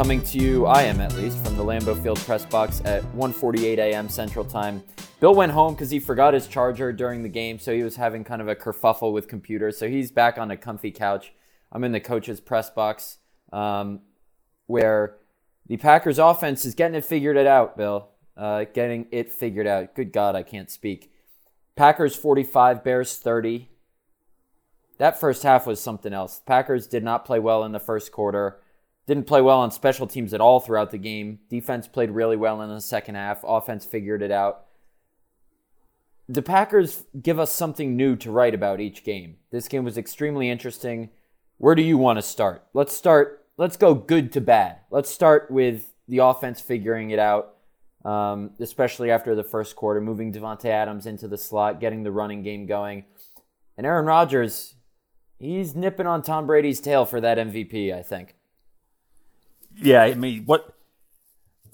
coming to you, I am at least, from the Lambeau Field press box at 1:48 a.m. Central Time. Bill went home because he forgot his charger during the game, so he was having kind of a kerfuffle with computers. So he's back on a comfy couch. I'm in the coach's press box, um, where the Packers offense is getting it figured it out. Bill, uh, getting it figured out. Good God, I can't speak. Packers 45, Bears 30. That first half was something else. Packers did not play well in the first quarter. Didn't play well on special teams at all throughout the game. Defense played really well in the second half. Offense figured it out. The Packers give us something new to write about each game. This game was extremely interesting. Where do you want to start? Let's start. Let's go good to bad. Let's start with the offense figuring it out, um, especially after the first quarter, moving Davante Adams into the slot, getting the running game going, and Aaron Rodgers. He's nipping on Tom Brady's tail for that MVP, I think yeah, I mean, what?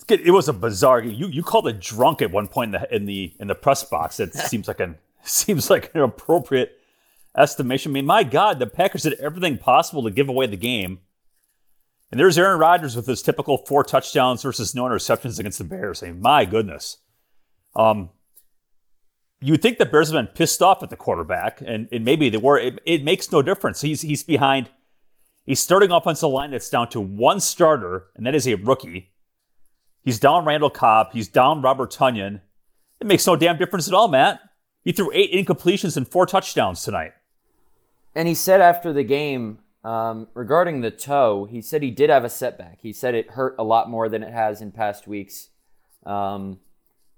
It was a bizarre. You you called it drunk at one point in the in the in the press box. It seems like an seems like an appropriate estimation. I mean, my God, the Packers did everything possible to give away the game. And there's Aaron Rodgers with his typical four touchdowns versus no interceptions against the Bears. I mean, my goodness. Um, you would think the Bears have been pissed off at the quarterback, and, and maybe they were. It, it makes no difference. He's he's behind He's starting offensive line that's down to one starter, and that is a rookie. He's down Randall Cobb. He's down Robert Tonyan. It makes no damn difference at all, Matt. He threw eight incompletions and four touchdowns tonight. And he said after the game um, regarding the toe, he said he did have a setback. He said it hurt a lot more than it has in past weeks. Um,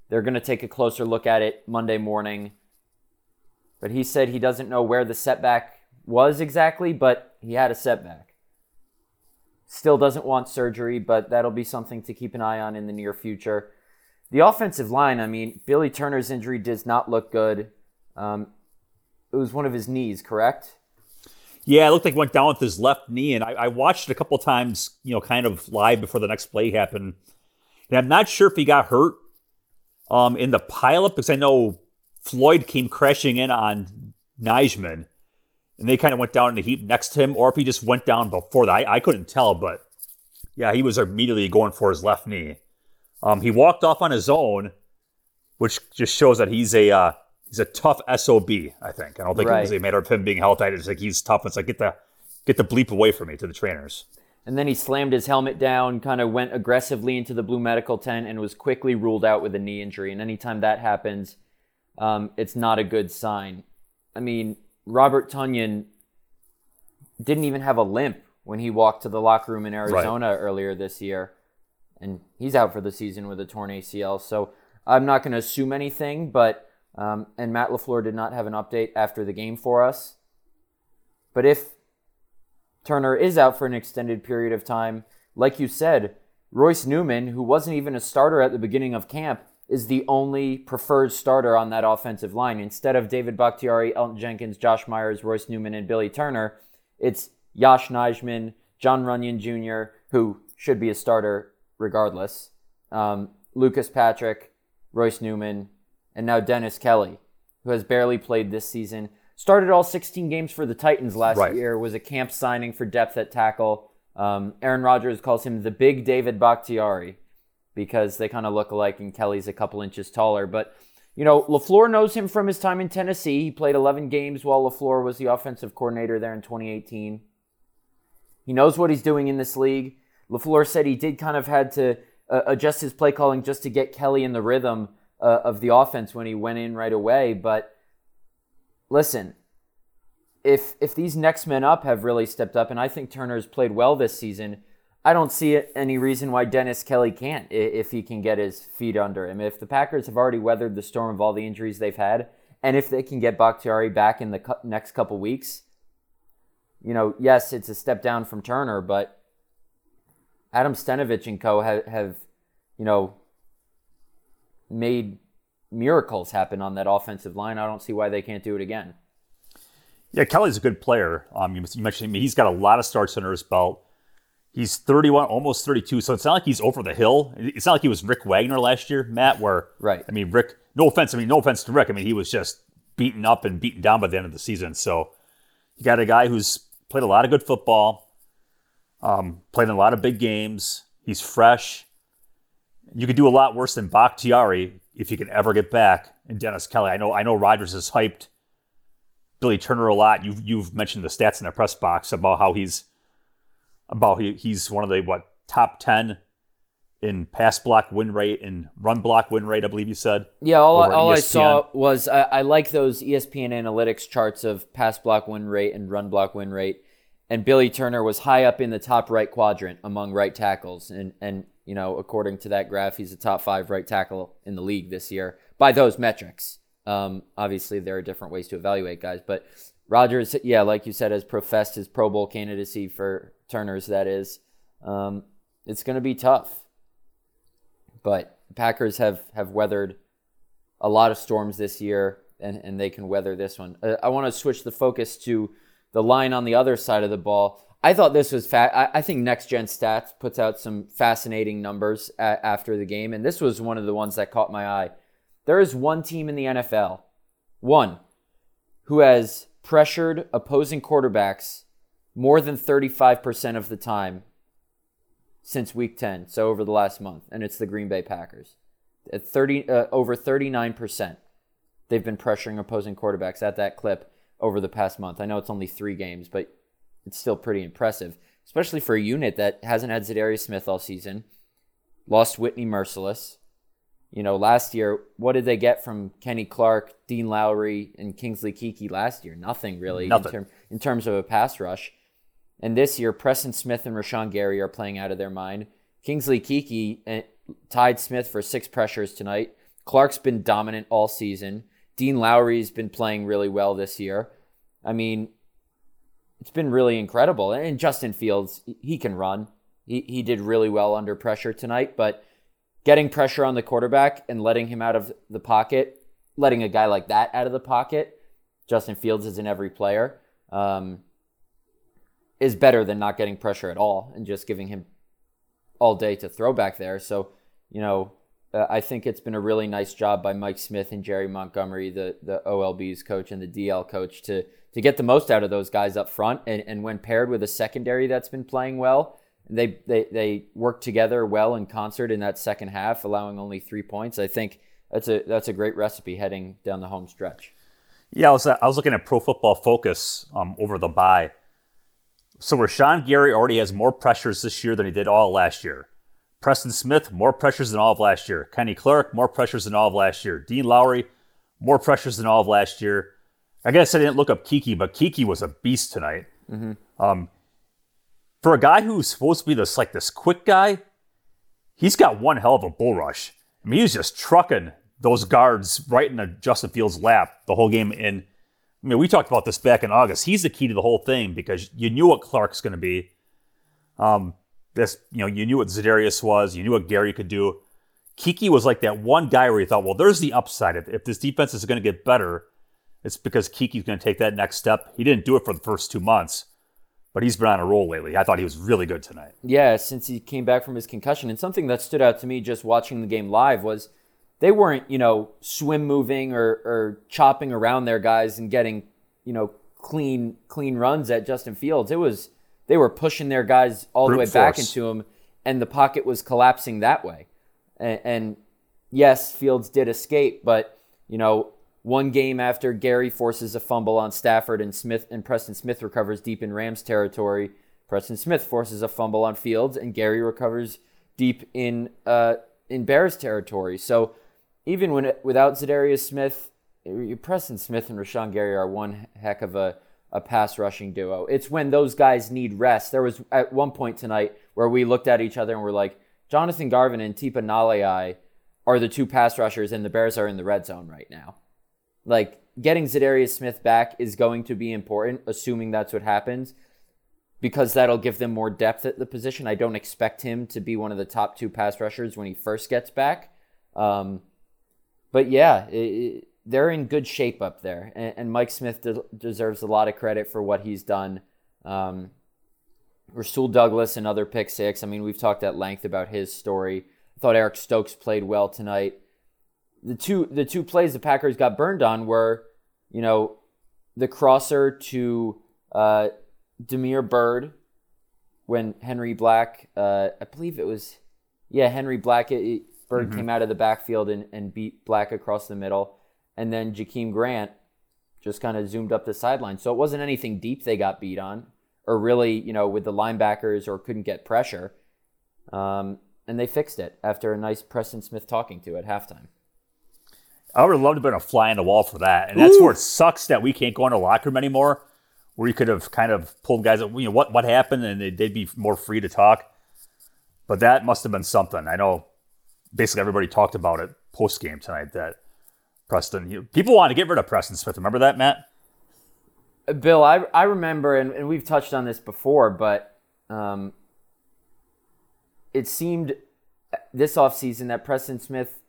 they're going to take a closer look at it Monday morning. But he said he doesn't know where the setback was exactly, but he had a setback. Still doesn't want surgery, but that'll be something to keep an eye on in the near future. The offensive line, I mean, Billy Turner's injury does not look good. Um, it was one of his knees, correct? Yeah, it looked like he went down with his left knee, and I, I watched it a couple times, you know, kind of live before the next play happened. And I'm not sure if he got hurt um, in the pileup because I know Floyd came crashing in on Nijman and they kind of went down in the heap next to him, or if he just went down before that. I, I couldn't tell, but yeah, he was immediately going for his left knee. Um, he walked off on his own, which just shows that he's a uh, he's a tough sob. I think I don't think right. it was a matter of him being healthy. I just think he's tough. It's like get the get the bleep away from me to the trainers. And then he slammed his helmet down, kind of went aggressively into the blue medical tent, and was quickly ruled out with a knee injury. And anytime that happens, um, it's not a good sign. I mean, Robert Tonyan didn't even have a limp when he walked to the locker room in Arizona right. earlier this year. And he's out for the season with a torn ACL. So I'm not going to assume anything, but, um, and Matt LaFleur did not have an update after the game for us. But if Turner is out for an extended period of time, like you said, Royce Newman, who wasn't even a starter at the beginning of camp, is the only preferred starter on that offensive line. Instead of David Bakhtiari, Elgton Jenkins, Josh Myers, Royce Newman, and Billy Turner, it's Yosh Nijman, John Runyan Jr., who should be a starter regardless. Um, Lucas Patrick, Royce Newman, and now Dennis Kelly, who has barely played this season. Started all 16 games for the Titans last Right. year, was a camp signing for depth at tackle. Um, Aaron Rodgers calls him the big David Bakhtiari because they kind of look alike, and Kelly's a couple inches taller. But, you know, LaFleur knows him from his time in Tennessee. He played 11 games while LaFleur was the offensive coordinator there in 2018. He knows what he's doing in this league. LaFleur said he did kind of had to uh, adjust his play calling just to get Kelly in the rhythm uh, of the offense when he went in right away. But listen, if if these next men up have really stepped up, and I think Turner's played well this season, I don't see any reason why Dennis Kelly can't if he can get his feet under him. If the Packers have already weathered the storm of all the injuries they've had, and if they can get Bakhtiari back in the next couple weeks, you know, yes, it's a step down from Turner, but Adam Stenavich and co have, have you know, made miracles happen on that offensive line. I don't see why they can't do it again. Yeah, Kelly's a good player. Um, you, mentioned him. He's got a lot of starts under his belt. He's 31, almost 32. So it's not like he's over the hill. It's not like he was Rick Wagner last year, Matt. Where Right. I mean, Rick. No offense. I mean, no offense to Rick. I mean, he was just beaten up and beaten down by the end of the season. So you got a guy who's played a lot of good football, um, played in a lot of big games. He's fresh. You could do a lot worse than Bakhtiari if you can ever get back. And Dennis Kelly. I know. I know. Rodgers is hyped. Billy Turner a lot. You've you've mentioned the stats in the press box about how he's about he, he's one of the what top ten in pass block win rate and run block win rate. I believe you said. Yeah, all, all I saw was I, I like those ESPN analytics charts of pass block win rate and run block win rate. And Billy Turner was high up in the top right quadrant among right tackles. And, and you know, according to that graph, he's a top five right tackle in the league this year by those metrics. Um, obviously, there are different ways to evaluate guys, but Rodgers, yeah, like you said, has professed his Pro Bowl candidacy for Turner's. That is, um, it's going to be tough but Packers have have weathered a lot of storms this year, and, and they can weather this one. Uh, I want to switch the focus to the line on the other side of the ball. I thought this was fat. I, I think Next Gen Stats puts out some fascinating numbers a- after the game, and this was one of the ones that caught my eye. There is one team in the NFL, one, who has pressured opposing quarterbacks more than 35% of the time since week 10, so over the last month, and it's the Green Bay Packers. At 30 uh, over 39%. They've been pressuring opposing quarterbacks at that clip over the past month. I know it's only 3 games, but it's still pretty impressive, especially for a unit that hasn't had Za'Darius Smith all season. Lost Whitney Mercilus. You know, last year, what did they get from Kenny Clark, Dean Lowry, and Kingsley Keke last year? Nothing really Nothing. in, term, in terms of a pass rush. And this year, Preston Smith and Rashan Gary are playing out of their mind. Kingsley Keke uh, tied Smith for six pressures tonight. Clark's been dominant all season. Dean Lowry's been playing really well this year. I mean, it's been really incredible. And Justin Fields, he can run. He, he did really well under pressure tonight, but getting pressure on the quarterback and letting him out of the pocket, letting a guy like that out of the pocket, Justin Fields is in every player, um, is better than not getting pressure at all and just giving him all day to throw back there. So, you know, uh, I think it's been a really nice job by Mike Smith and Jerry Montgomery, the the OLB's coach and the DL coach, to to get the most out of those guys up front. And, and when paired with a secondary that's been playing well, they, they they work together well in concert in that second half, allowing only three points. I think that's a that's a great recipe heading down the home stretch. Yeah, I was I was looking at Pro Football Focus um, over the bye. So Rashan Gary already has more pressures this year than he did all last year. Preston Smith more pressures than all of last year. Kenny Clark more pressures than all of last year. Dean Lowry more pressures than all of last year. I guess I didn't look up Keke, but Keke was a beast tonight. Um, for a guy who's supposed to be this like this quick guy, he's got one hell of a bull rush. I mean, he's just trucking those guards right in into Justin Fields' lap the whole game. And I mean, we talked about this back in August. He's the key to the whole thing because you knew what Clark's going to be. Um, this, you know, you knew what Za'Darius was. You knew what Gary could do. Keke was like that one guy where you thought, well, there's the upside. If, if this defense is going to get better, it's because Keke's going to take that next step. He didn't do it for the first two months, but he's been on a roll lately. I thought he was really good tonight. Yeah, since he came back from his concussion. And something that stood out to me just watching the game live was they weren't, you know, swim moving or, or chopping around their guys and getting, you know, clean clean runs at Justin Fields. It was they were pushing their guys all Brute the way back into him, and the pocket was collapsing that way. And, and yes, Fields did escape, but you know, one game after Gary forces a fumble on Stafford and Smith and Preston Smith recovers deep in Rams territory, Preston Smith forces a fumble on Fields and Gary recovers deep in uh, in Bears territory. So even when without Za'Darius Smith, Preston Smith and Rashan Gary are one heck of a, a pass rushing duo. It's when those guys need rest. There was at one point tonight where we looked at each other and we're like, Jonathan Garvin and Tipa Galeai are the two pass rushers, and the Bears are in the red zone right now. Like getting Za'Darius Smith back is going to be important, assuming that's what happens, because that'll give them more depth at the position. I don't expect him to be one of the top two pass rushers when he first gets back. Um, but yeah, it, it, they're in good shape up there, and, and Mike Smith de- deserves a lot of credit for what he's done. Um, Rasul Douglas, another pick six. I mean, we've talked at length about his story. I thought Eric Stokes played well tonight. The two the two plays the Packers got burned on were, you know, the crosser to uh, Damiere Byrd when Henry Black, uh, I believe it was, yeah, Henry Black. It, it- Byrd came out of the backfield and, and beat Black across the middle, and then Jakeem Grant just kind of zoomed up the sideline. So it wasn't anything deep they got beat on, or really, you know, with the linebackers or couldn't get pressure. Um, and they fixed it after a nice Preston Smith talking to at halftime. I would have loved to have been a fly on the wall for that. And that's where it sucks that we can't go in the locker room anymore, where you could have kind of pulled guys, you know, what, what happened, and they'd they'd be more free to talk. But that must have been something. I know basically everybody talked about it post game tonight that Preston, you, people want to get rid of Preston Smith. Remember that, Matt? Bill, I, I remember, and, and we've touched on this before, but um, it seemed this offseason that Preston Smith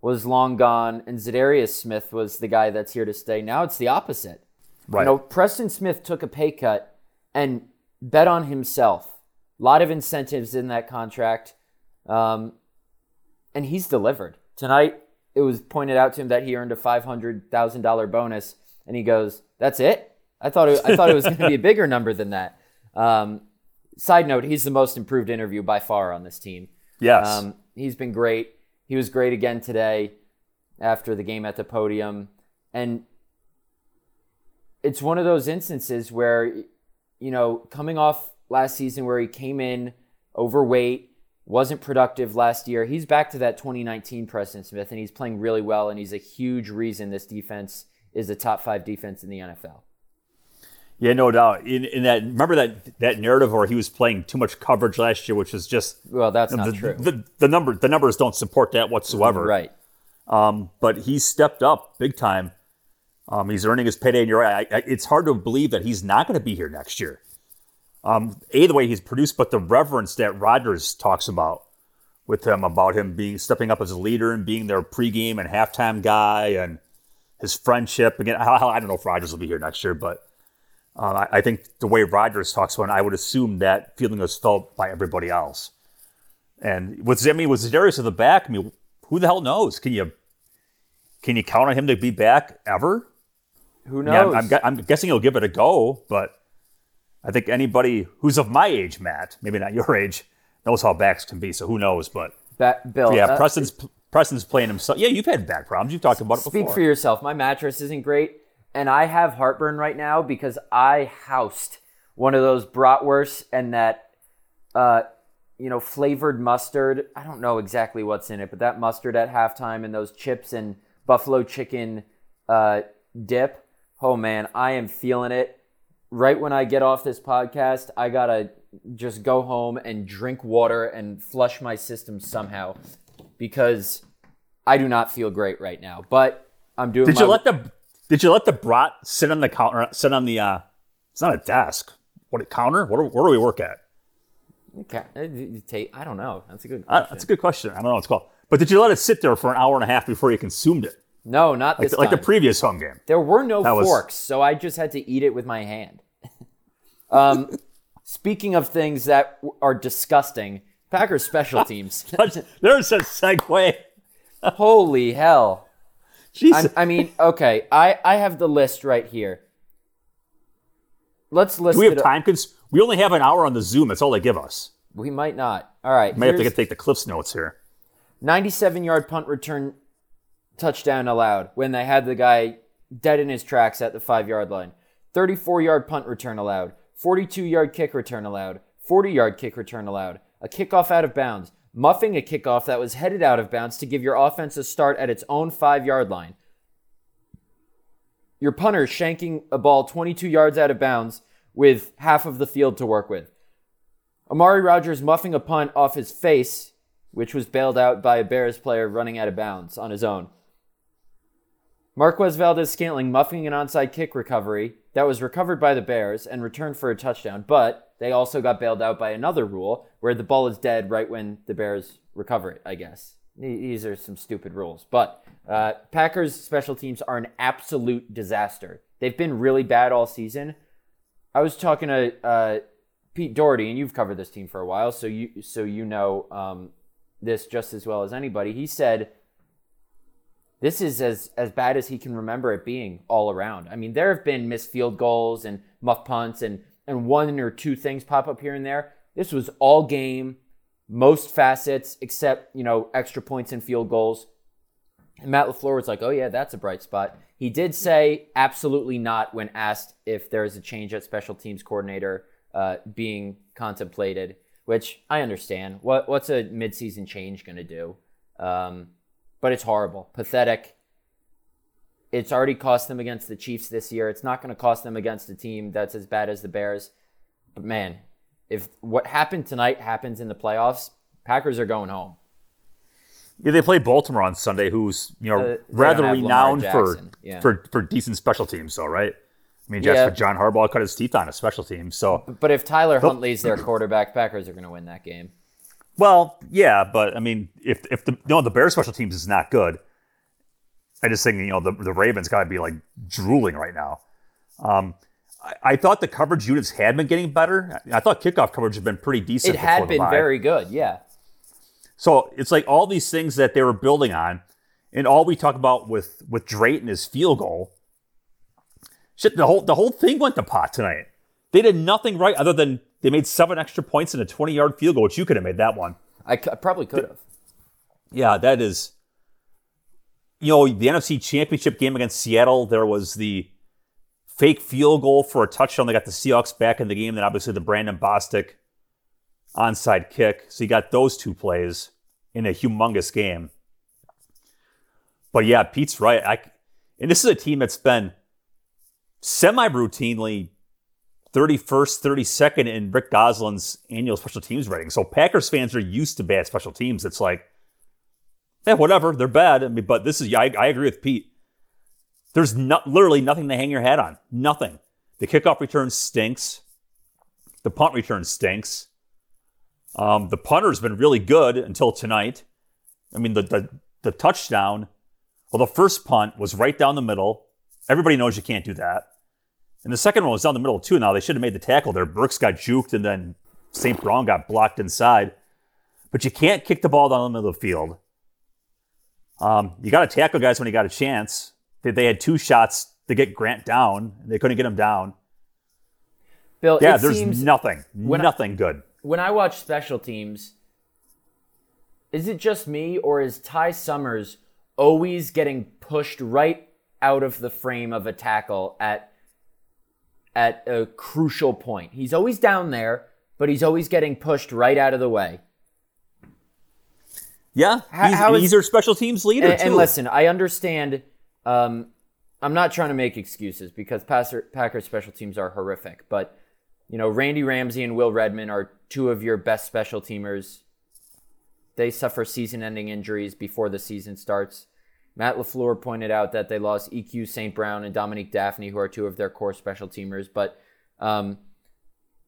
was long gone and Za'Darius Smith was the guy that's here to stay. Now it's the opposite. Right. You know, Preston Smith took a pay cut and bet on himself. A lot of incentives in that contract. Um, and he's delivered. Tonight, it was pointed out to him that he earned a $500,000 bonus. And he goes, That's it? I thought it, I thought it was going to be a bigger number than that. Um, side note, he's the most improved interview by far on this team. yes. Um, he's been great. He was great again today after the game at the podium. And it's one of those instances where, you know, coming off last season where he came in overweight, wasn't productive last year, he's back to that 2019 Preston Smith, and he's playing really well. And he's a huge reason this defense is the top five defense in the NFL. Yeah, no doubt. In, in that, remember that that narrative where he was playing too much coverage last year, which was just Well, that's not the, true. The, the number the numbers don't support that whatsoever. right. Um, but he's stepped up big time. Um, he's earning his payday, and you're right. I, I, it's hard to believe that he's not going to be here next year. Um, a the way he's produced, but the reverence that Rodgers talks about with him about him being stepping up as a leader and being their pregame and halftime guy, and his friendship. Again, I, I don't know if Rodgers will be here next year, but um, I, I think the way Rodgers talks about, it, I would assume that feeling was felt by everybody else. And with I mean, with Za'Darius at the back, I mean, who the hell knows? Can you can you count on him to be back ever? Who knows? I'm, I'm, I'm guessing he'll give it a go, but I think anybody who's of my age, Matt, maybe not your age, knows how backs can be. So who knows? But Ba- Bill, yeah, uh, Preston's Preston's playing himself. Yeah, you've had back problems. You've talked about it before. Speak for yourself. My mattress isn't great, and I have heartburn right now because I housed one of those bratwursts and that, uh, you know, flavored mustard. I don't know exactly what's in it, but that mustard at halftime and those chips and buffalo chicken uh, dip. Oh man, I am feeling it. Right when I get off this podcast, I gotta just go home and drink water and flush my system somehow because I do not feel great right now, but I'm doing. Did my, you let the Did you let the brat sit on the counter? Sit on the. uh It's not a desk. What a counter? What? Do, where do we work at? Okay, uh, I don't know. That's a good. Uh, Question. that's a good question. I don't know what it's called. But did you let it sit there for an hour and a half before you consumed it, no, not like, this like the previous home game? there were no That was- forks, so I just had to eat it with my hand. um, Speaking of things that are disgusting, Packers special teams. There's a segue. Holy hell. Jesus. I mean, okay, I, I have the list right here. Let's list Do we have time? Because we only have an hour on the Zoom. That's all they give us. We might not. All right. May have to take the Cliffs notes here. 97 yard punt return touchdown allowed when they had the guy dead in his tracks at the five yard line. 34 yard punt return allowed. 42 yard kick return allowed. 40 yard kick return allowed. A kickoff out of bounds. Muffing a kickoff that was headed out of bounds to give your offense a start at its own five yard line. Your punter shanking a ball 22 yards out of bounds with half of the field to work with. Amari Rogers muffing a punt off his face, which was bailed out by a Bears player running out of bounds on his own. Marquez Valdes-Scantling muffing an onside kick recovery that was recovered by the Bears and returned for a touchdown, but they also got bailed out by another rule where the ball is dead right when the Bears recover it, I guess. These are some stupid rules. But uh, Packers special teams are an absolute disaster. They've been really bad all season. I was talking to uh, Pete Dougherty, and you've covered this team for a while, so you so you know um, this just as well as anybody. He said this is as as bad as he can remember it being all around. I mean, there have been missed field goals and muff punts and and one or two things pop up here and there. This was all game, most facets except you know extra points and field goals. And Matt LaFleur was like, oh, yeah, that's a bright spot. He did say absolutely not when asked if there is a change at special teams coordinator uh, being contemplated, which I understand. What, what's a midseason change going to do? Um, but it's horrible, pathetic. It's already cost them against the Chiefs this year. It's not going to cost them against a team that's as bad as the Bears. But man, if what happened tonight happens in the playoffs, Packers are going home. Yeah, they play Baltimore on Sunday, who's you know Uh, rather don't have Lamar renowned for, yeah. for for decent special teams, though, right? I mean, Yeah. John Harbaugh cut his teeth on a special team. So, But if Tyler Huntley's their quarterback, Packers are going to win that game. well, yeah, but I mean, if if the no the Bears special teams is not good, I just think you know the the Ravens got to be like drooling right now. Um, I, I thought the coverage units had been getting better. I, I thought kickoff coverage had been pretty decent. It had been very good, yeah. So it's like all these things that they were building on, and all we talk about with with Drayton is field goal. Shit, the whole the whole thing went to pot tonight. They did nothing right other than they made seven extra points in a twenty yard field goal, which you could have made that one. I c- probably could have. Yeah, that is. You know, the NFC Championship game against Seattle, there was the fake field goal for a touchdown. They got the Seahawks back in the game. Then obviously the Brandon Bostick onside kick. So you got those two plays in a humongous game. But yeah, Pete's right. I, and this is a team that's been semi routinely 31st, 32nd in Rick Gosselin's annual special teams rating. So Packers fans are used to bad special teams. It's like, yeah, whatever, they're bad. I mean, but this is I, I agree with Pete. There's not literally nothing to hang your hat on. Nothing. The kickoff return stinks. The punt return stinks. Um, the punter's been really good until tonight. I mean, the, the the touchdown. Well, the first punt was right down the middle. Everybody knows you can't do that. And the second one was down the middle too. Now they should have made the tackle there. Brooks got juked, and then St. Brown got blocked inside. But you can't kick the ball down the middle of the field. Um, you got to tackle guys when you got a chance. They, they had two shots to get Grant down. And they couldn't get him down. Bill, Yeah, it there's seems nothing, when I- nothing good. when I watch special teams, is it just me or is Ty Summers always getting pushed right out of the frame of a tackle at at a crucial point? He's always down there, but he's always getting pushed right out of the way. Yeah, How- he's, how is- he's their special teams leader And, too. and listen, I understand. Um, I'm not trying to make excuses because Passer, Packers special teams are horrific, but you know Randy Ramsey and Will Redmond are two of your best special teamers. They suffer season-ending injuries before the season starts. Matt Lafleur pointed out that they lost EQ St. Brown and Dominique Dafney, who are two of their core special teamers. But um,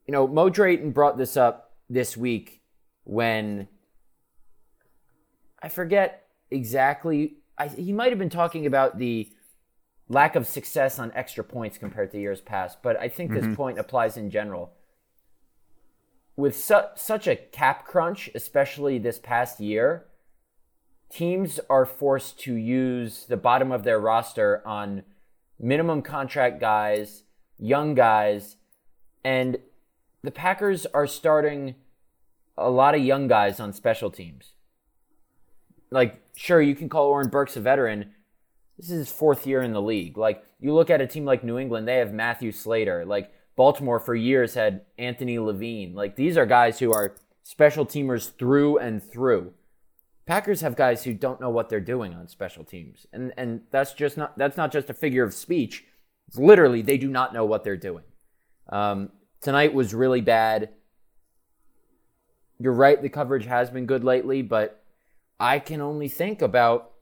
you know, Mo Drayton brought this up this week when I forget exactly. I, he might have been talking about the lack of success on extra points compared to years past, but I think this mm-hmm. point applies in general. with su- such a cap crunch, especially this past year, teams are forced to use the bottom of their roster on minimum contract guys, young guys, and the Packers are starting a lot of young guys on special teams. Like, sure, you can call Oren Burks a veteran. This is his fourth year in the league. Like, you look at a team like New England, they have Matthew Slater. Like, Baltimore for years had Anthony Levine. Like, these are guys who are special teamers through and through. Packers have guys who don't know what they're doing on special teams. And and that's just not that's not just a figure of speech. It's literally they do not know what they're doing. Um, tonight was really bad. You're right, the coverage has been good lately, but I can only think about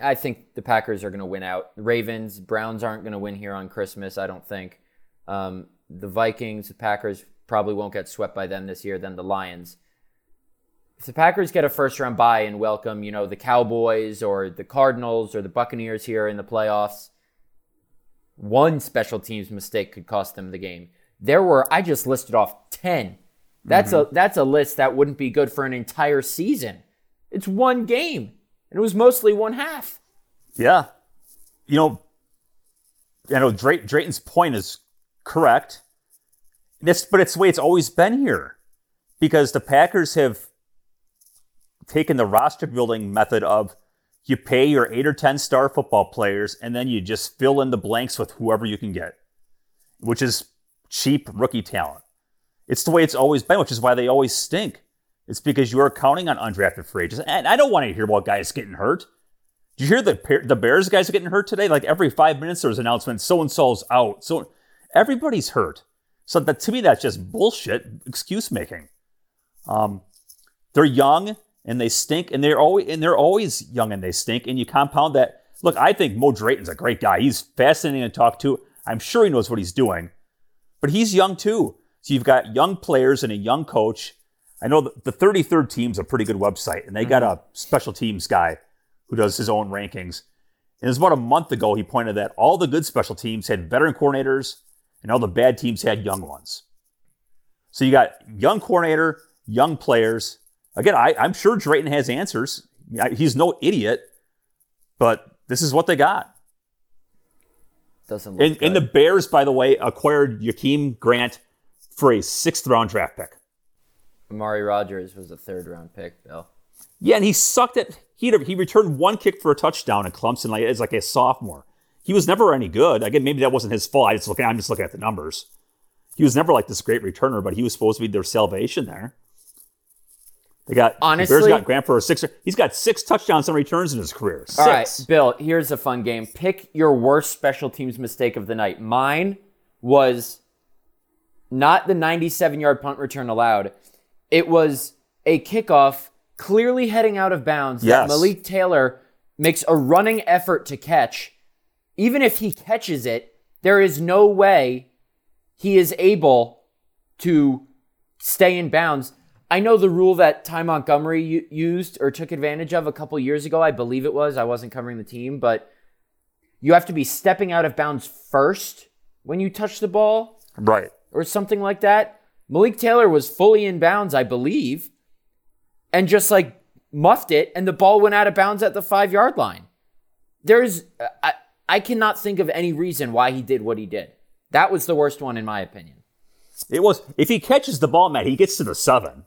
I think the Packers are going to win out. The Ravens, Browns aren't going to win here on Christmas, I don't think. Um, the Vikings, the Packers probably won't get swept by them this year. Then the Lions if the Packers get a first round bye and welcome, you know, the Cowboys or the Cardinals or the Buccaneers here in the playoffs, one special teams mistake could cost them the game. There were I just listed off 10. That's mm-hmm. a that's a list that wouldn't be good for an entire season. It's one game. And it was mostly one half. Yeah. You know, I know Drayton, Drayton's point is correct. This, but it's the way it's always been here. Because the Packers have taken the roster building method of you pay your eight or 10 star football players and then you just fill in the blanks with whoever you can get, which is cheap rookie talent. It's the way it's always been, which is why they always stink. It's because you are counting on undrafted free agents. And I don't want to hear about guys getting hurt. Did you hear the the Bears guys are getting hurt today? Like every five minutes, there was an announcement: so and so's out. So everybody's hurt. So that to me, that's just bullshit excuse making. Um, they're young and they stink, and they're always and they're always young and they stink. And you compound that. Look, I think Mo Drayton's a great guy. He's fascinating to talk to. I'm sure he knows what he's doing, but he's young too. So you've got young players and a young coach. I know the 33rd team's a pretty good website, and they mm-hmm. got a special teams guy who does his own rankings. And it was about a month ago he pointed that all the good special teams had veteran coordinators, and all the bad teams had young ones. So you got young coordinator, young players, Again, I, am sure Drayton has answers. He's no idiot, but this is what they got. Doesn't look and, and the Bears, by the way, acquired Jakeem Grant for a sixth round draft pick. Amari Rogers was a third round pick, Bill. Yeah, and he sucked at he he returned one kick for a touchdown at Clemson like as like a sophomore. He was never any good. Again, maybe that wasn't his fault. I just looking, I'm just looking at the numbers. He was never like this great returner, but he was supposed to be their salvation there. They got honestly. The Bears got Grant for a six. He's got six touchdowns and returns in his career. Six. All right, Bill. Here's a fun game. Pick your worst special teams mistake of the night. Mine was not the 97 yard punt return allowed. It was a kickoff clearly heading out of bounds yes. that Malik Taylor makes a running effort to catch. Even if he catches it, there is no way he is able to stay in bounds. I know the rule that Ty Montgomery used or took advantage of a couple years ago. I believe it was. I wasn't covering the team, but you have to be stepping out of bounds first when you touch the ball. Right. Or something like that. Malik Taylor was fully in bounds, I believe, and just like muffed it, and the ball went out of bounds at the five yard line. There's, I, I cannot think of any reason why he did what he did. That was the worst one, in my opinion. It was, if he catches the ball, Matt, he gets to the seven.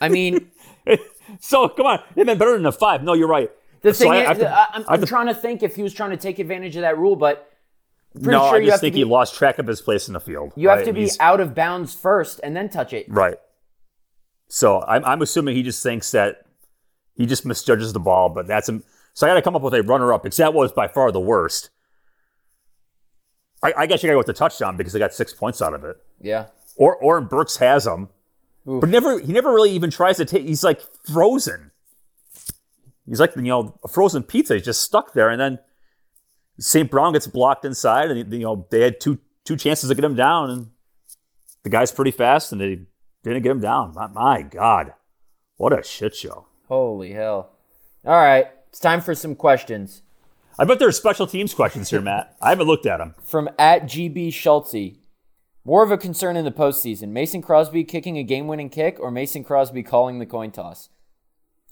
I mean, so come on, it'd been better than a five. No, you're right. The thing so is, I, am I'm trying to think if he was trying to take advantage of that rule, but no, sure I just think be, he lost track of his place in the field. You right? have to be out of bounds first and then touch it. Right. So I'm, I'm assuming he just thinks that he just misjudges the ball, but that's him. So I got to come up with a runner-up because that was by far the worst. I, I guess you got to go with the touchdown because they got six points out of it. Yeah. Or Oren Burks has them. Oof. But never, he never really even tries to take. He's like frozen. He's like you know a frozen pizza. He's just stuck there, and then St. Brown gets blocked inside, and you know they had two two chances to get him down, and the guy's pretty fast, and they didn't get him down. My, my God, what a shit show! Holy hell! All right, it's time for some questions. I bet there are special teams questions here, Matt. I haven't looked at them. From at GB Schultze. More of a concern in the postseason: Mason Crosby kicking a game-winning kick, or Mason Crosby calling the coin toss.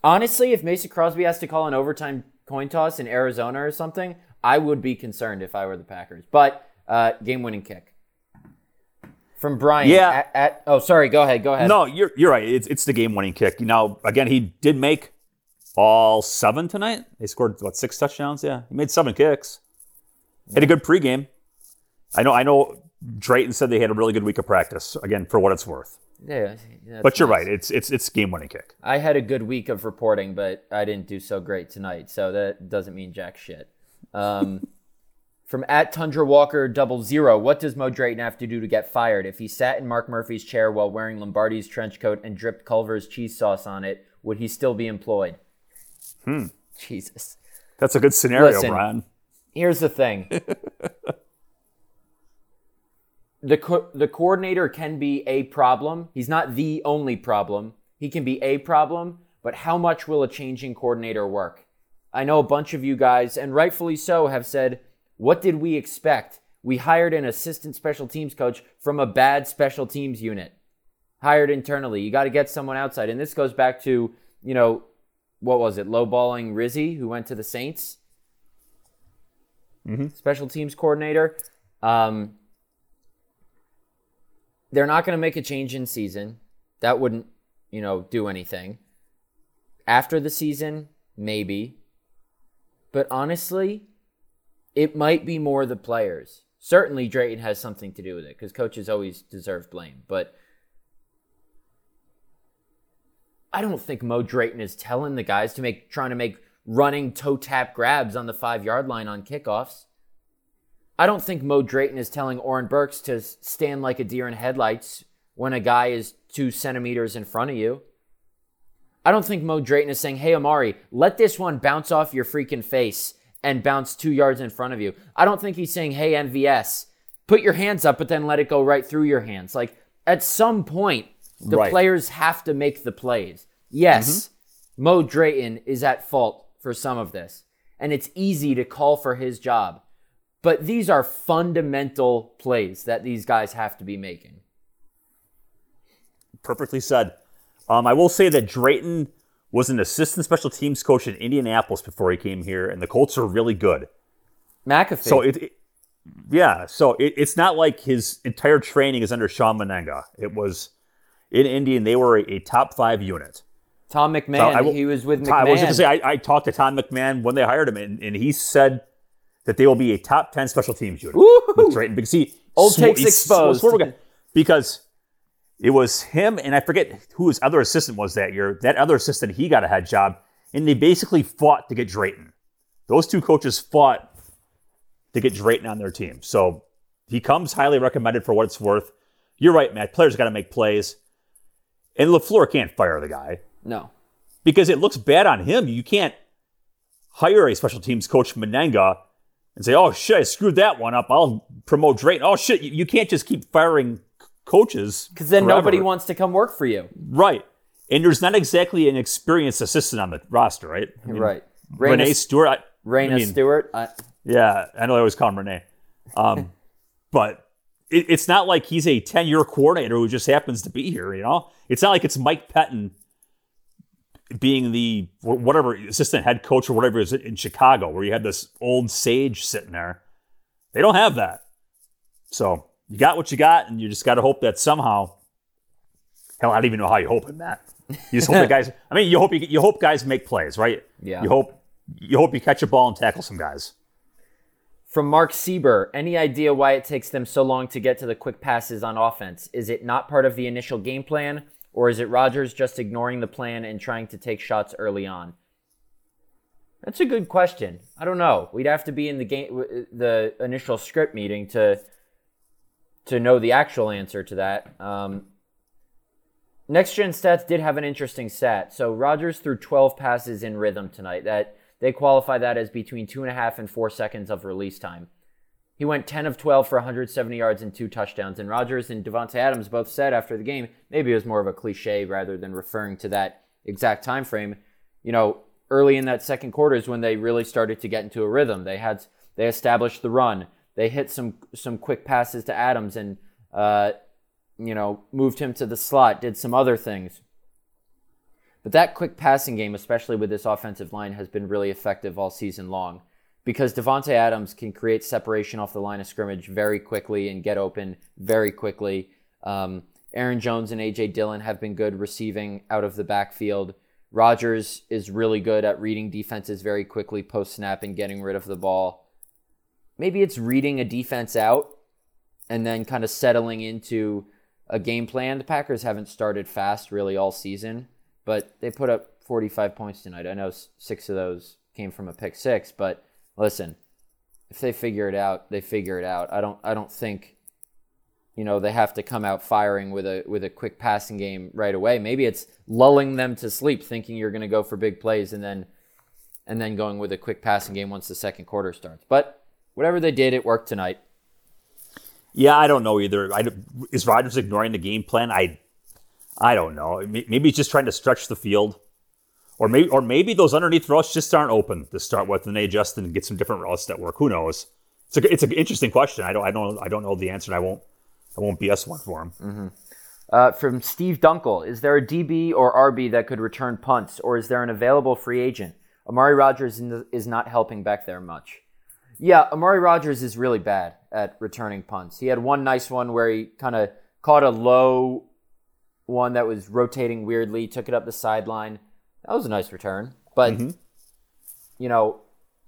Honestly, if Mason Crosby has to call an overtime coin toss in Arizona or something, I would be concerned if I were the Packers. But uh, game-winning kick from Brian. Yeah. At, at, oh, sorry. Go ahead. Go ahead. No, you're you're right. It's it's the game winning kick. Now again, he did make all seven tonight. They scored what six touchdowns? Yeah, he made seven kicks. Had a good pregame. I know. I know. Drayton said they had a really good week of practice. Again, for what it's worth. Yeah. But you're nice. right. It's it's it's game winning kick. I had a good week of reporting, but I didn't do so great tonight, so that doesn't mean jack shit. Um, from at Tundra Walker double zero, what does Mo Drayton have to do to get fired? If he sat in Mark Murphy's chair while wearing Lombardi's trench coat and dripped Culver's cheese sauce on it, would he still be employed? Hmm. Jesus. That's a good scenario, Listen. Brian. Here's the thing. the co- the coordinator can be a problem. He's not the only problem. He can be a problem, but how much will a changing coordinator work? I know a bunch of you guys, and rightfully so, have said, "What did we expect? We hired an assistant special teams coach from a bad special teams unit, hired internally. You got to get someone outside." And this goes back to you know what was it, lowballing Rizzi, who went to the Saints special teams coordinator. Um, they're not going to make a change in season. That wouldn't, you know, do anything. After the season, maybe. But honestly, it might be more the players. Certainly, Drayton has something to do with it because coaches always deserve blame. But I don't think Mo Drayton is telling the guys to make trying to make running toe tap grabs on the five yard line on kickoffs. I don't think Mo Drayton is telling Oren Burks to stand like a deer in headlights when a guy is two centimeters in front of you. I don't think Mo Drayton is saying, hey, Amari, let this one bounce off your freaking face and bounce two yards in front of you. I don't think he's saying, hey, MVS, put your hands up, but then let it go right through your hands. Like, at some point, the Right. players have to make the plays. Yes, mm-hmm. Mo Drayton is at fault for some of this, and it's easy to call for his job. But these are fundamental plays that these guys have to be making. Perfectly said. Um, I will say that Drayton was an assistant special teams coach in Indianapolis before he came here, and the Colts are really good. McAfee. So it, it- yeah. So it, it's not like his entire training is under Shawn Mennenga. It was in Indy, and they were a, a top five unit. Tom McMahon, So will- he was with McMahon. I was going to say I, I talked to Tom McMahon when they hired him, and, and he said that they will be a top ten special teams unit with Drayton because he Old sw- takes sw- exposed. swore because it was him and I forget who his other assistant was that year. That other assistant he got a head job, and they basically fought to get Drayton. Those two coaches fought to get Drayton on their team. So he comes highly recommended for what it's worth. You're right, Matt. Players got to make plays, and Lafleur can't fire the guy no. because it looks bad on him. You can't hire a special teams coach Mennenga and say, "Oh shit, I screwed that one up. I'll promote Drayton." Oh shit, you, you can't just keep firing coaches Because then forever. nobody wants to come work for you. right. And there's not exactly an experienced assistant on the roster, right? I mean, right. Renee Stewart. I, Rayna I mean, Stewart. I, Yeah, I know I always call him Renee. Um, but it, it's not like he's a 10 year coordinator who just happens to be here, you know? It's not like it's Mike Pettine being the whatever assistant head coach or whatever is in Chicago, where you had this old sage sitting there. They don't have that. So you got what you got, and you just got to hope that somehow. Hell, I don't even know how you hope in that. You just hope that guys. I mean, you hope you, you hope guys make plays, right? Yeah. You hope you hope you catch a ball and tackle some guys. From Mark Sieber, any idea why it takes them so long to get to the quick passes on offense? Is it not part of the initial game plan, or is it Rodgers just ignoring the plan and trying to take shots early on? That's a good question. I don't know. We'd have to be in the game, the initial script meeting to to know the actual answer to that. Um, Next Gen Stats did have an interesting stat. So Rodgers threw 12 passes in rhythm tonight. That they qualify that as between two and a half and four seconds of release time. He went 10 of 12 for 170 yards and two touchdowns. And Rodgers and Davante Adams both said after the game, maybe it was more of a cliche rather than referring to that exact time frame. You know, early in that second quarter is when they really started to get into a rhythm. They had they established the run. They hit some some quick passes to Adams and uh, you know, moved him to the slot, did some other things. But that quick passing game, especially with this offensive line, has been really effective all season long because Davante Adams can create separation off the line of scrimmage very quickly and get open very quickly. Um, Aaron Jones and AJ Dillon have been good receiving out of the backfield. Rodgers is really good at reading defenses very quickly post snap and getting rid of the ball. Maybe it's reading a defense out and then kind of settling into a game plan. The Packers haven't started fast really all season, but they put up 45 points tonight. I know six of those came from a pick six, but listen, if they figure it out, they figure it out. I don't I don't think you know they have to come out firing with a with a quick passing game right away. Maybe it's lulling them to sleep thinking you're going to go for big plays and then and then going with a quick passing game once the second quarter starts. But whatever they did, it worked tonight. Yeah, I don't know either. I, is Rodgers ignoring the game plan? I I don't know. Maybe he's just trying to stretch the field. Or maybe, or maybe those underneath routes just aren't open to start with, and they adjust and get some different routes that work. Who knows? It's a, it's an interesting question. I don't, I don't, I don't know the answer. and I won't, I won't BS one for him. Mm-hmm. Uh, from Steve Dunkel, is there a DB or RB that could return punts, or is there an available free agent? Amari Rodgers is not helping back there much. Yeah, Amari Rodgers is really bad at returning punts. He had one nice one where he kind of caught a low one that was rotating weirdly, took it up the sideline that was a nice return, but mm-hmm. you know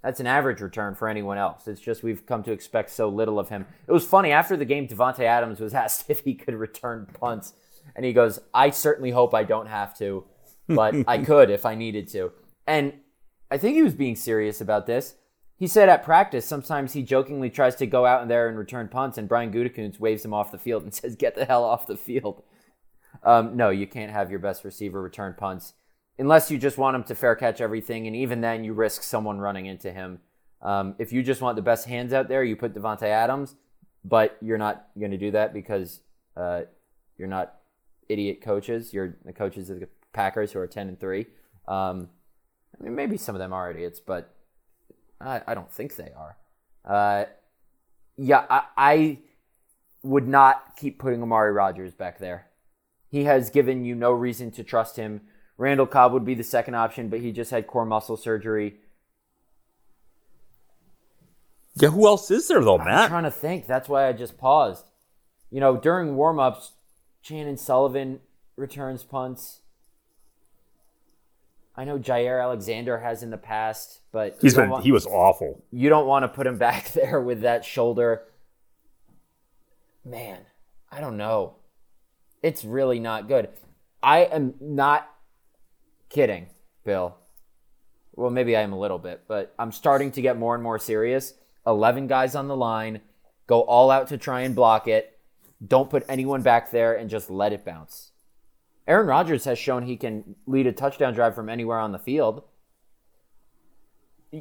that's an average return for anyone else. It's just we've come to expect so little of him. It was funny after the game. Davante Adams was asked if he could return punts, and he goes, "I certainly hope I don't have to, but I could if I needed to." And I think he was being serious about this. He said at practice, sometimes he jokingly tries to go out there and return punts, and Brian Gutekunst waves him off the field and says, "Get the hell off the field." Um, no, you can't have your best receiver return punts unless you just want him to fair catch everything, and even then you risk someone running into him. Um, if you just want the best hands out there, you put Davante Adams, but you're not going to do that because uh, you're not idiot coaches. You're the coaches of the Packers who are ten and three. Um, I mean, maybe some of them are idiots, but I, I don't think they are. Uh, yeah, I, I would not keep putting Amari Rodgers back there. He has given you no reason to trust him Randall Cobb would be the second option, but he just had core muscle surgery. Yeah, who else is there though, Matt? I'm trying to think. That's why I just paused. You know, during warmups, Chandon Sullivan returns punts. I know Jaire Alexander has in the past, but he's been want, he was awful. You don't want to put him back there with that shoulder. Man, I don't know. It's really not good. I am not Kidding, Bill. Well, maybe I am a little bit, but I'm starting to get more and more serious. 11 guys on the line, go all out to try and block it. Don't put anyone back there and just let it bounce. Aaron Rodgers has shown he can lead a touchdown drive from anywhere on the field.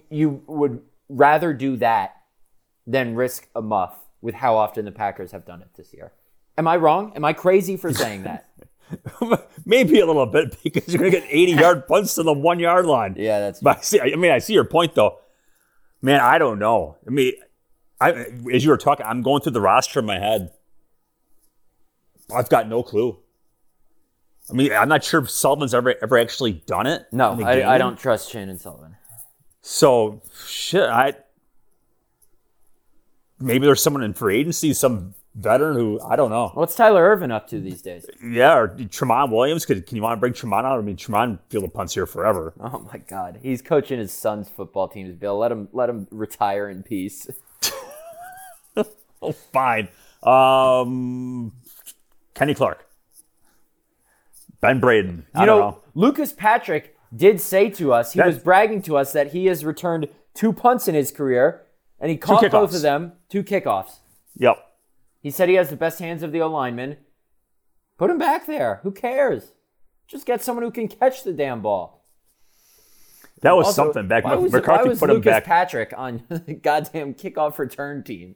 You would rather do that than risk a muff with how often the Packers have done it this year. Am I wrong? Am I crazy for saying that? Maybe a little bit because you're going to get 80 yard punts to the one yard line. Yeah, that's. But I see. I mean, I see your point though. Man, I don't know. I mean, I as you were talking, I'm going through the roster in my head. I've got no clue. I mean, I'm not sure if Sullivan's ever ever actually done it. No, I, I, don't trust Chandon Sullivan. So shit, I maybe there's someone in free agency, some veteran who I don't know. What's Tyler Ervin up to these days? Yeah, or Tramon Williams. Could can you want to bring Tramon out? I mean, Tramon field the punts here forever. Oh my God, he's coaching his son's football teams. Bill, let him let him retire in peace. oh, fine. Um, Kenny Clark, Ben Braden. I you know, know, Lucas Patrick did say to us he was bragging to us that he has returned two punts in his career, and he caught both of them, two kickoffs. Yep. He said he has the best hands of the O lineman. Put him back there. Who cares? Just get someone who can catch the damn ball. That was also, something back. Why was, McCarthy why was put Lucas him back. Patrick on the goddamn kickoff return team?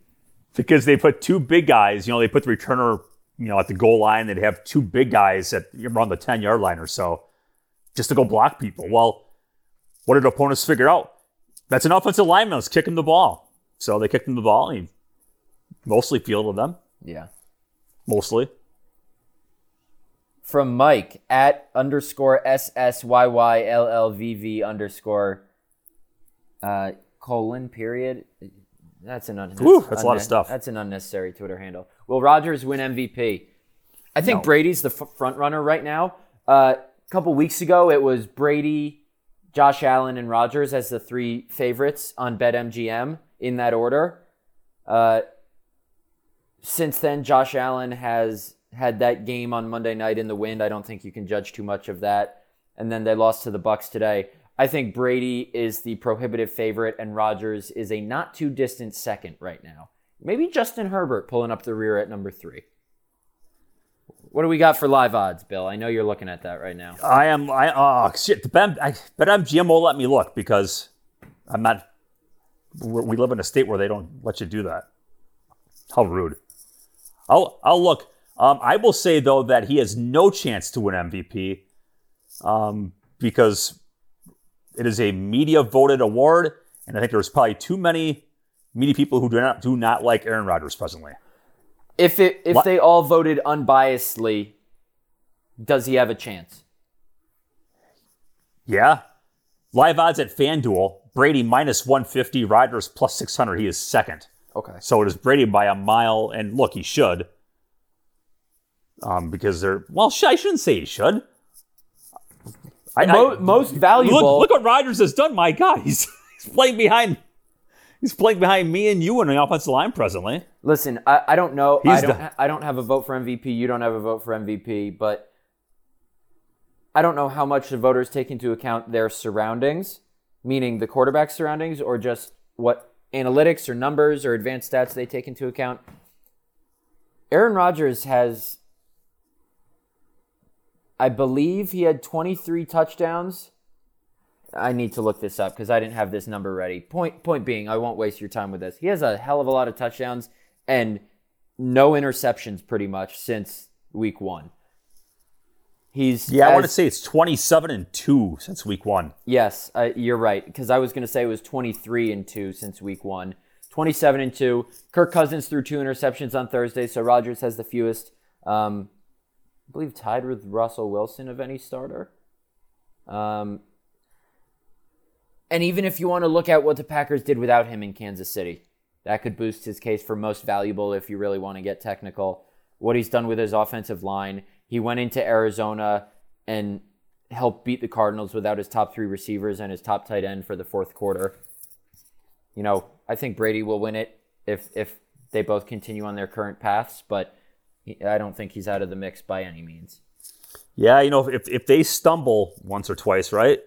Because they put two big guys. You know, they put the returner, you know, at the goal line. They'd have two big guys at around the ten yard line or so, just to go block people. Well, what did opponents figure out? That's an offensive lineman was kicking the ball. So they kicked him the ball. And he mostly fielded them. Yeah. mostly. From Mike at underscore S S Y Y L L V V underscore uh, colon period. That's an un- Whew, that's a lot of stuff. That's an unnecessary Twitter handle. Will Rodgers win MVP? I think No. Brady's the f- front runner right now. Uh, a couple weeks ago, it was Brady, Josh Allen, and Rodgers as the three favorites on BetMGM in that order. Uh, since then, Josh Allen has had that game on Monday night in the wind. I don't think you can judge too much of that. And then they lost to the Bucs today. I think Brady is the prohibitive favorite, and Rodgers is a not too distant second right now. Maybe Justin Herbert pulling up the rear at number three. What do we got for live odds, Bill? I know you're looking at that right now. I am. I oh shit. The Ben, I, BetMGM won't let me look because I'm not. we live in a state where they don't let you do that. How rude. I'll I'll look. Um, I will say though that he has no chance to win MVP, um, because it is a media voted award, and I think there's probably too many media people who do not do not like Aaron Rodgers presently. If it if What- they all voted unbiasedly, does he have a chance? Yeah. Live odds at FanDuel, Brady minus 150, Rodgers plus 600. He is second. Okay. So it is Brady by a mile. And look, he should. Um, because they're, well, sh- I shouldn't say he should. I, Mo- I- most valuable. look, look what Rodgers has done. My God, he's, he's playing behind. He's playing behind me and you on the offensive line presently. Listen, I, I don't know. I don't. the- I don't have a vote for MVP. You don't have a vote for MVP. But I don't know how much the voters take into account their surroundings, meaning the quarterback surroundings, or just what analytics or numbers or advanced stats they take into account. Aaron Rodgers has, I believe, he had 23 touchdowns. I need to look this up because I didn't have this number ready. Point point being, I won't waste your time with this. He has a hell of a lot of touchdowns and no interceptions pretty much since week one. He's Yeah, I want to say it's 27 and 2 since week one. Yes, uh, you're right. Because I was going to say it was 23 and 2 since week one. 27 and 2. Kirk Cousins threw two interceptions on Thursday, so Rodgers has the fewest. Um, I believe tied with Russell Wilson of any starter. Um, and even if you want to look at what the Packers did without him in Kansas City, that could boost his case for most valuable if you really want to get technical. What he's done with his offensive line. He went into Arizona and helped beat the Cardinals without his top three receivers and his top tight end for the fourth quarter. You know, I think Brady will win it if if they both continue on their current paths, but I don't think he's out of the mix by any means. Yeah, you know, if, if they stumble once or twice, right?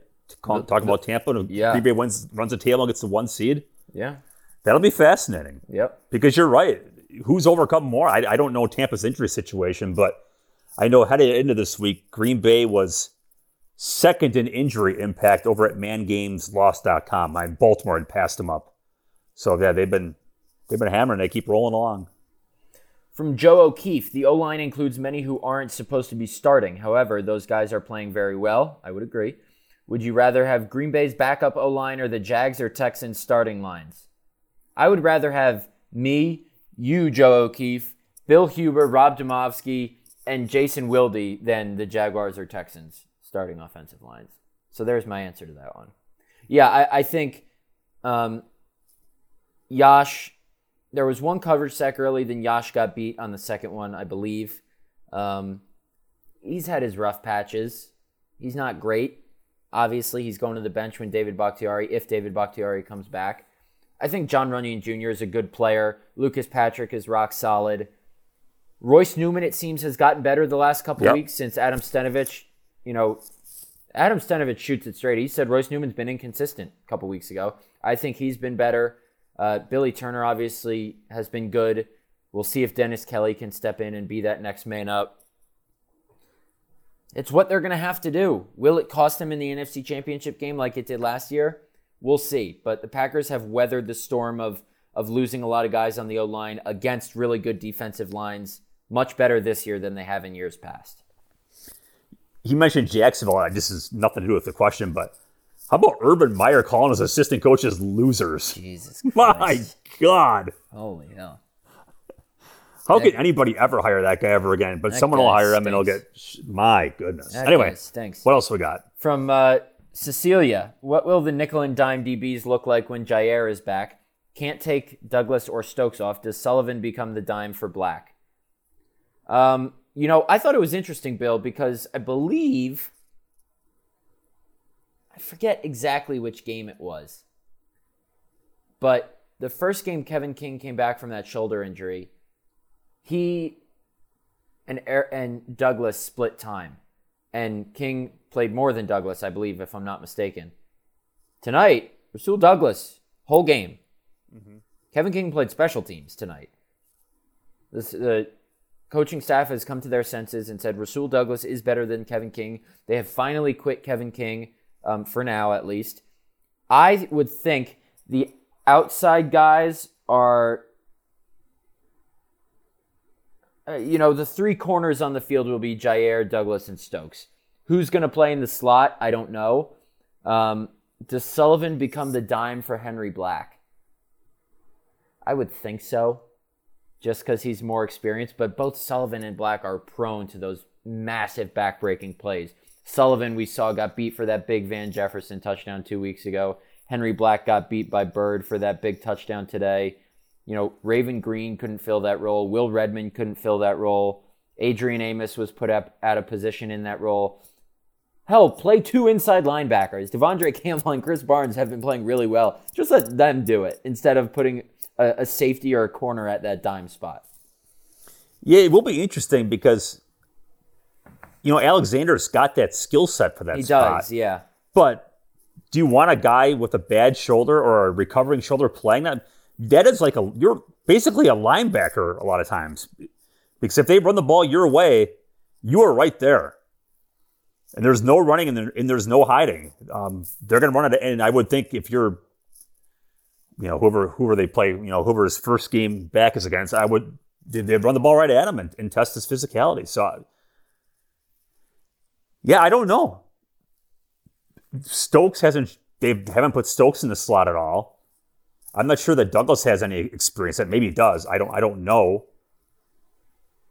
Talking about Tampa, and Yeah. Green Bay wins, runs a table and gets the one seed. Yeah. That'll be fascinating Yep. because you're right. Who's overcome more? I, I don't know Tampa's injury situation, but I know heading into this week, Green Bay was second in injury impact over at mangameslost.com. My Baltimore had passed them up. So yeah, they've been they've been hammering. They keep rolling along. From Joe O'Keefe, the O line includes many who aren't supposed to be starting. However, those guys are playing very well. I would agree. Would you rather have Green Bay's backup O line or the Jags or Texans starting lines? I would rather have me, you, Joe O'Keefe, Bill Huber, Rob Demovsky, and Jason Wilde than the Jaguars or Texans starting offensive lines. So there's my answer to that one. Yeah, I, I think um, Yosh there was one coverage sack early, then Yosh got beat on the second one, I believe. Um, he's had his rough patches. He's not great. Obviously, he's going to the bench when David Bakhtiari, if David Bakhtiari comes back. I think Jon Runyan Jr. is a good player. Lucas Patrick is rock solid. Royce Newman, it seems, has gotten better the last couple Yep. weeks since Adam Stenavich. You know, Adam Stenavich shoots it straight. He said Royce Newman's been inconsistent a couple weeks ago. I think he's been better. Uh, Billy Turner obviously has been good. We'll see if Dennis Kelly can step in and be that next man up. It's what they're going to have to do. Will it cost them in the NFC Championship game like it did last year? We'll see. But the Packers have weathered the storm of of losing a lot of guys on the O line against really good defensive lines much better this year than they have in years past. He mentioned Jacksonville. This has nothing to do with the question, but how about Urban Meyer calling his assistant coaches losers? Jesus My God. Holy hell. How could anybody ever hire that guy ever again? But That someone will guy hire him and he'll get. My goodness. That anyway, guy stinks. what else we got? From uh, Cecilia, what will the nickel and dime DBs look like when Jaire is back? Can't take Douglas or Stokes off. Does Sullivan become the dime for Black? Um, you know, I thought it was interesting, Bill, because I believe I forget exactly which game it was, but the first game Kevin King came back from that shoulder injury, he and and Douglas split time, and King played more than Douglas, I believe, if I'm not mistaken. Tonight, Rasul Douglas, whole game. Kevin King played special teams tonight. This, the coaching staff has come to their senses and said Rasul Douglas is better than Kevin King. They have finally quit Kevin King, um, for now at least. I would think the outside guys are uh, you know, the three corners on the field will be Jaire, Douglas, and Stokes. Who's going to play in the slot? I don't know. Um, does Sullivan become the dime for Henry Black? I would think so, just because he's more experienced. But both Sullivan and Black are prone to those massive backbreaking plays. Sullivan, we saw, got beat for that big Van Jefferson touchdown two weeks ago. Henry Black got beat by Byrd for that big touchdown today. You know, Raven Greene couldn't fill that role. Will Redmond couldn't fill that role. Adrian Amos was put up out of position in that role. Hell, play two inside linebackers. De'Vondre Campbell and Krys Barnes have been playing really well. Just let them do it instead of putting a, a safety or a corner at that dime spot. Yeah, it will be interesting because you know Alexander's got that skill set for that He spot. does, yeah. But do you want a guy with a bad shoulder or a recovering shoulder playing that? That is like a you're basically a linebacker a lot of times. Because if they run the ball your way, you are right there. And there's no running and, there, and there's no hiding. Um, they're going to run at it. And I would think if you're, you know, whoever whoever they play, you know, whoever his first game back is against, I would they'd run the ball right at him and, and test his physicality. So, yeah, I don't know. Stokes hasn't they haven't put Stokes in the slot at all. I'm not sure that Douglas has any experience. That maybe he does. I don't. I don't know.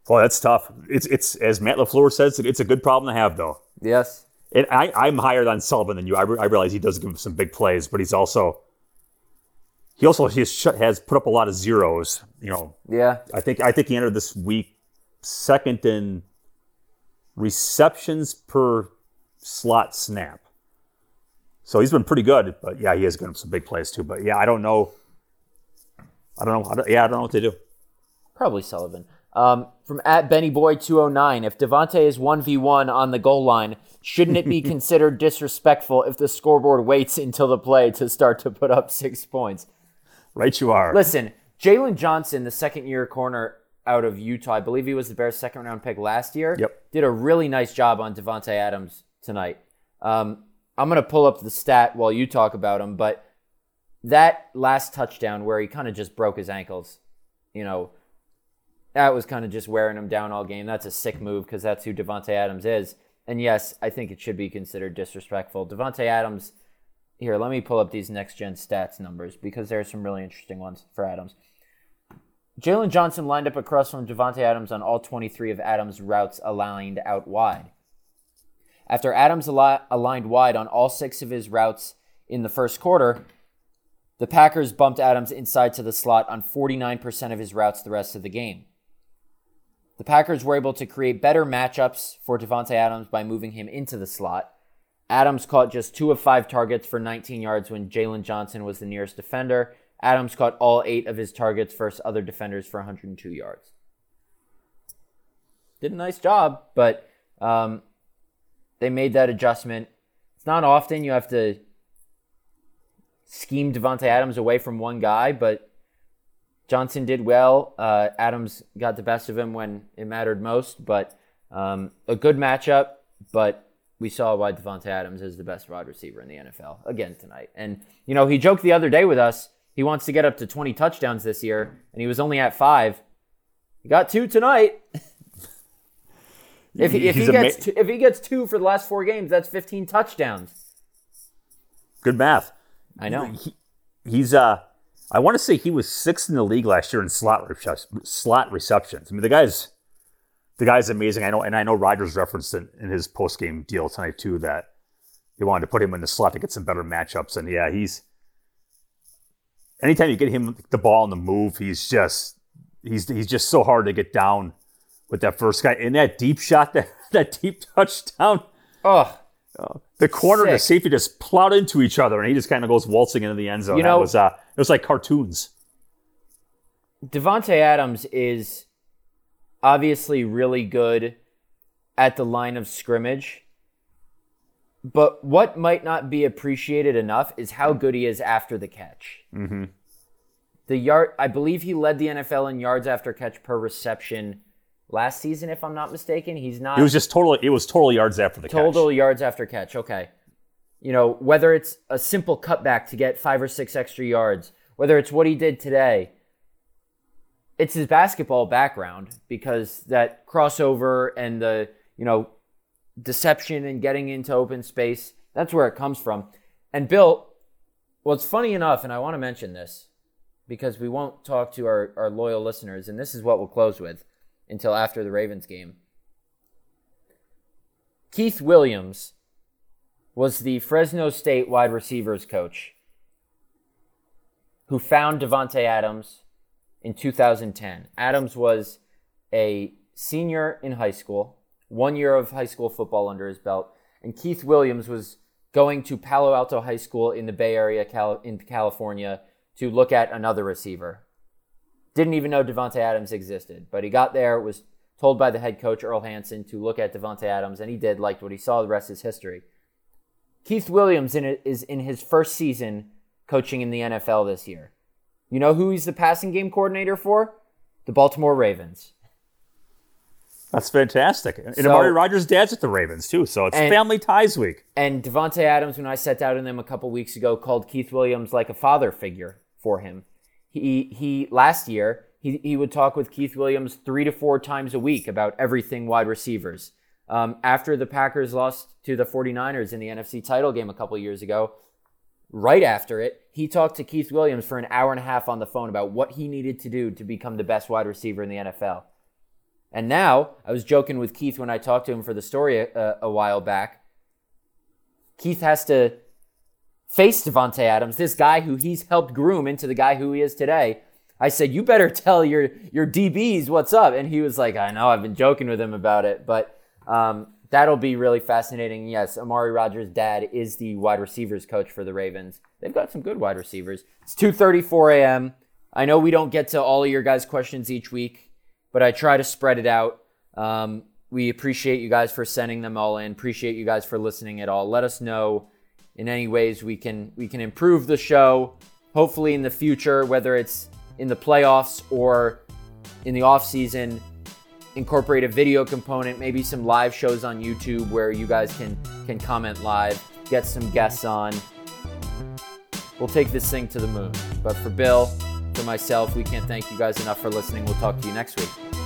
Well, that's tough. It's it's as Matt Lafleur says, it's a good problem to have, though. Yes. And I, I'm higher on Sullivan than you. I, re- I realize he does give him some big plays, but he's also he also has, has put up a lot of zeros. You know, Yeah. I think I think he entered this week second in receptions per slot snap. So he's been pretty good, but yeah, he has given some big plays too. But yeah, I don't know. I don't know. I don't, yeah, I don't know what to do. Probably Sullivan. Um, from at Benny Boy 209, if Davante is 1v1 on the goal line, shouldn't it be considered disrespectful if the scoreboard waits until the play to start to put up six points? Right, you are. Listen, Jaylon Johnson, the second year corner out of Utah, I believe he was the Bears' second round pick last year, Yep. did a really nice job on Davante Adams tonight. Um, I'm going to pull up the stat while you talk about him, but that last touchdown where he kind of just broke his ankles, you know, that was kind of just wearing him down all game. That's a sick move because that's who Davante Adams is. And yes, I think it should be considered disrespectful. Davante Adams, here, let me pull up these next gen stats numbers because there are some really interesting ones for Adams. Jaylon Johnson lined up across from Davante Adams on all 23 of Adams' routes aligned out wide. After Adams ali- aligned wide on all six of his routes in the first quarter, the Packers bumped Adams inside to the slot on 49% of his routes the rest of the game. The Packers were able to create better matchups for Davante Adams by moving him into the slot. Adams caught just two of five targets for 19 yards when Jaylon Johnson was the nearest defender. Adams caught all eight of his targets versus other defenders for 102 yards. Did a nice job, but um, they made that adjustment. It's not often you have to scheme Davante Adams away from one guy, but Johnson did well. Uh, Adams got the best of him when it mattered most, but um, a good matchup. But we saw why Davante Adams is the best wide receiver in the NFL again tonight. And you know, he joked the other day with us. He wants to get up to 20 touchdowns this year, and he was only at five. He got two tonight. if he, if he gets ama- two, if he gets two for the last four games, that's 15 touchdowns. Good math. I know. He, he's uh I want to say he was sixth in the league last year in slot slot receptions. I mean, the guy's the guy's amazing. I know, and I know Rodgers referenced it in his post game deal tonight too that he wanted to put him in the slot to get some better matchups. And yeah, he's anytime you get him the ball on the move, he's just he's he's just so hard to get down with that first guy in that deep shot that that deep touchdown. Oh, the corner and the safety just plowed into each other, and he just kind of goes waltzing into the end zone. You know, that was uh, it was like cartoons. Davante Adams is obviously really good at the line of scrimmage, but what might not be appreciated enough is how good he is after the catch. Mm-hmm. The yard, I believe he led the NFL in yards after catch per reception last season, if I'm not mistaken. He's not. It was just total. It was total yards after the total catch. Total yards after catch. Okay. You know, whether it's a simple cutback to get five or six extra yards, whether it's what he did today, it's his basketball background because that crossover and the you know deception and getting into open space that's where it comes from. And Bill, well, it's funny enough, and I want to mention this because we won't talk to our, our loyal listeners, and this is what we'll close with until after the Ravens game. Keith Williams was the Fresno State wide receivers coach who found Davante Adams in 2010. Adams was a senior in high school, one year of high school football under his belt, and Keith Williams was going to Palo Alto High School in the Bay Area in California to look at another receiver. Didn't even know Davante Adams existed, but he got there, was told by the head coach Earl Hansen to look at Davante Adams, and he did, liked what he saw. The rest is history. Keith Williams in is in his first season coaching in the NFL this year. You know who he's the passing game coordinator for? The Baltimore Ravens. That's fantastic. And so, Amari Rodgers' dad's at the Ravens too, so it's and, family ties week. And Davante Adams, when I sat down with him a couple weeks ago, called Keith Williams like a father figure for him he he last year he, he would talk with Keith Williams three to four times a week about everything wide receivers. Um, after the Packers lost to the 49ers in the NFC title game a couple years ago, right after it, he talked to Keith Williams for an hour and a half on the phone about what he needed to do to become the best wide receiver in the NFL. And now, I was joking with Keith when I talked to him for the story a, a while back. Keith has to face Davante Adams, this guy who he's helped groom into the guy who he is today. I said, "You better tell your your DBs what's up," and he was like, "I know, I've been joking with him about it, but um, that'll be really fascinating." Yes, Amari Rodgers' dad is the wide receivers coach for the Ravens. They've got some good wide receivers. It's 2:34 a.m. I know we don't get to all of your guys' questions each week, but I try to spread it out. Um, we appreciate you guys for sending them all in. Appreciate you guys for listening at all. Let us know in any ways we can we can improve the show. Hopefully in the future, whether it's in the playoffs or in the off season, incorporate a video component, maybe some live shows on YouTube where you guys can can comment live, get some guests on. We'll take this thing to the moon. But for Bill, for myself, we can't thank you guys enough for listening. We'll talk to you next week.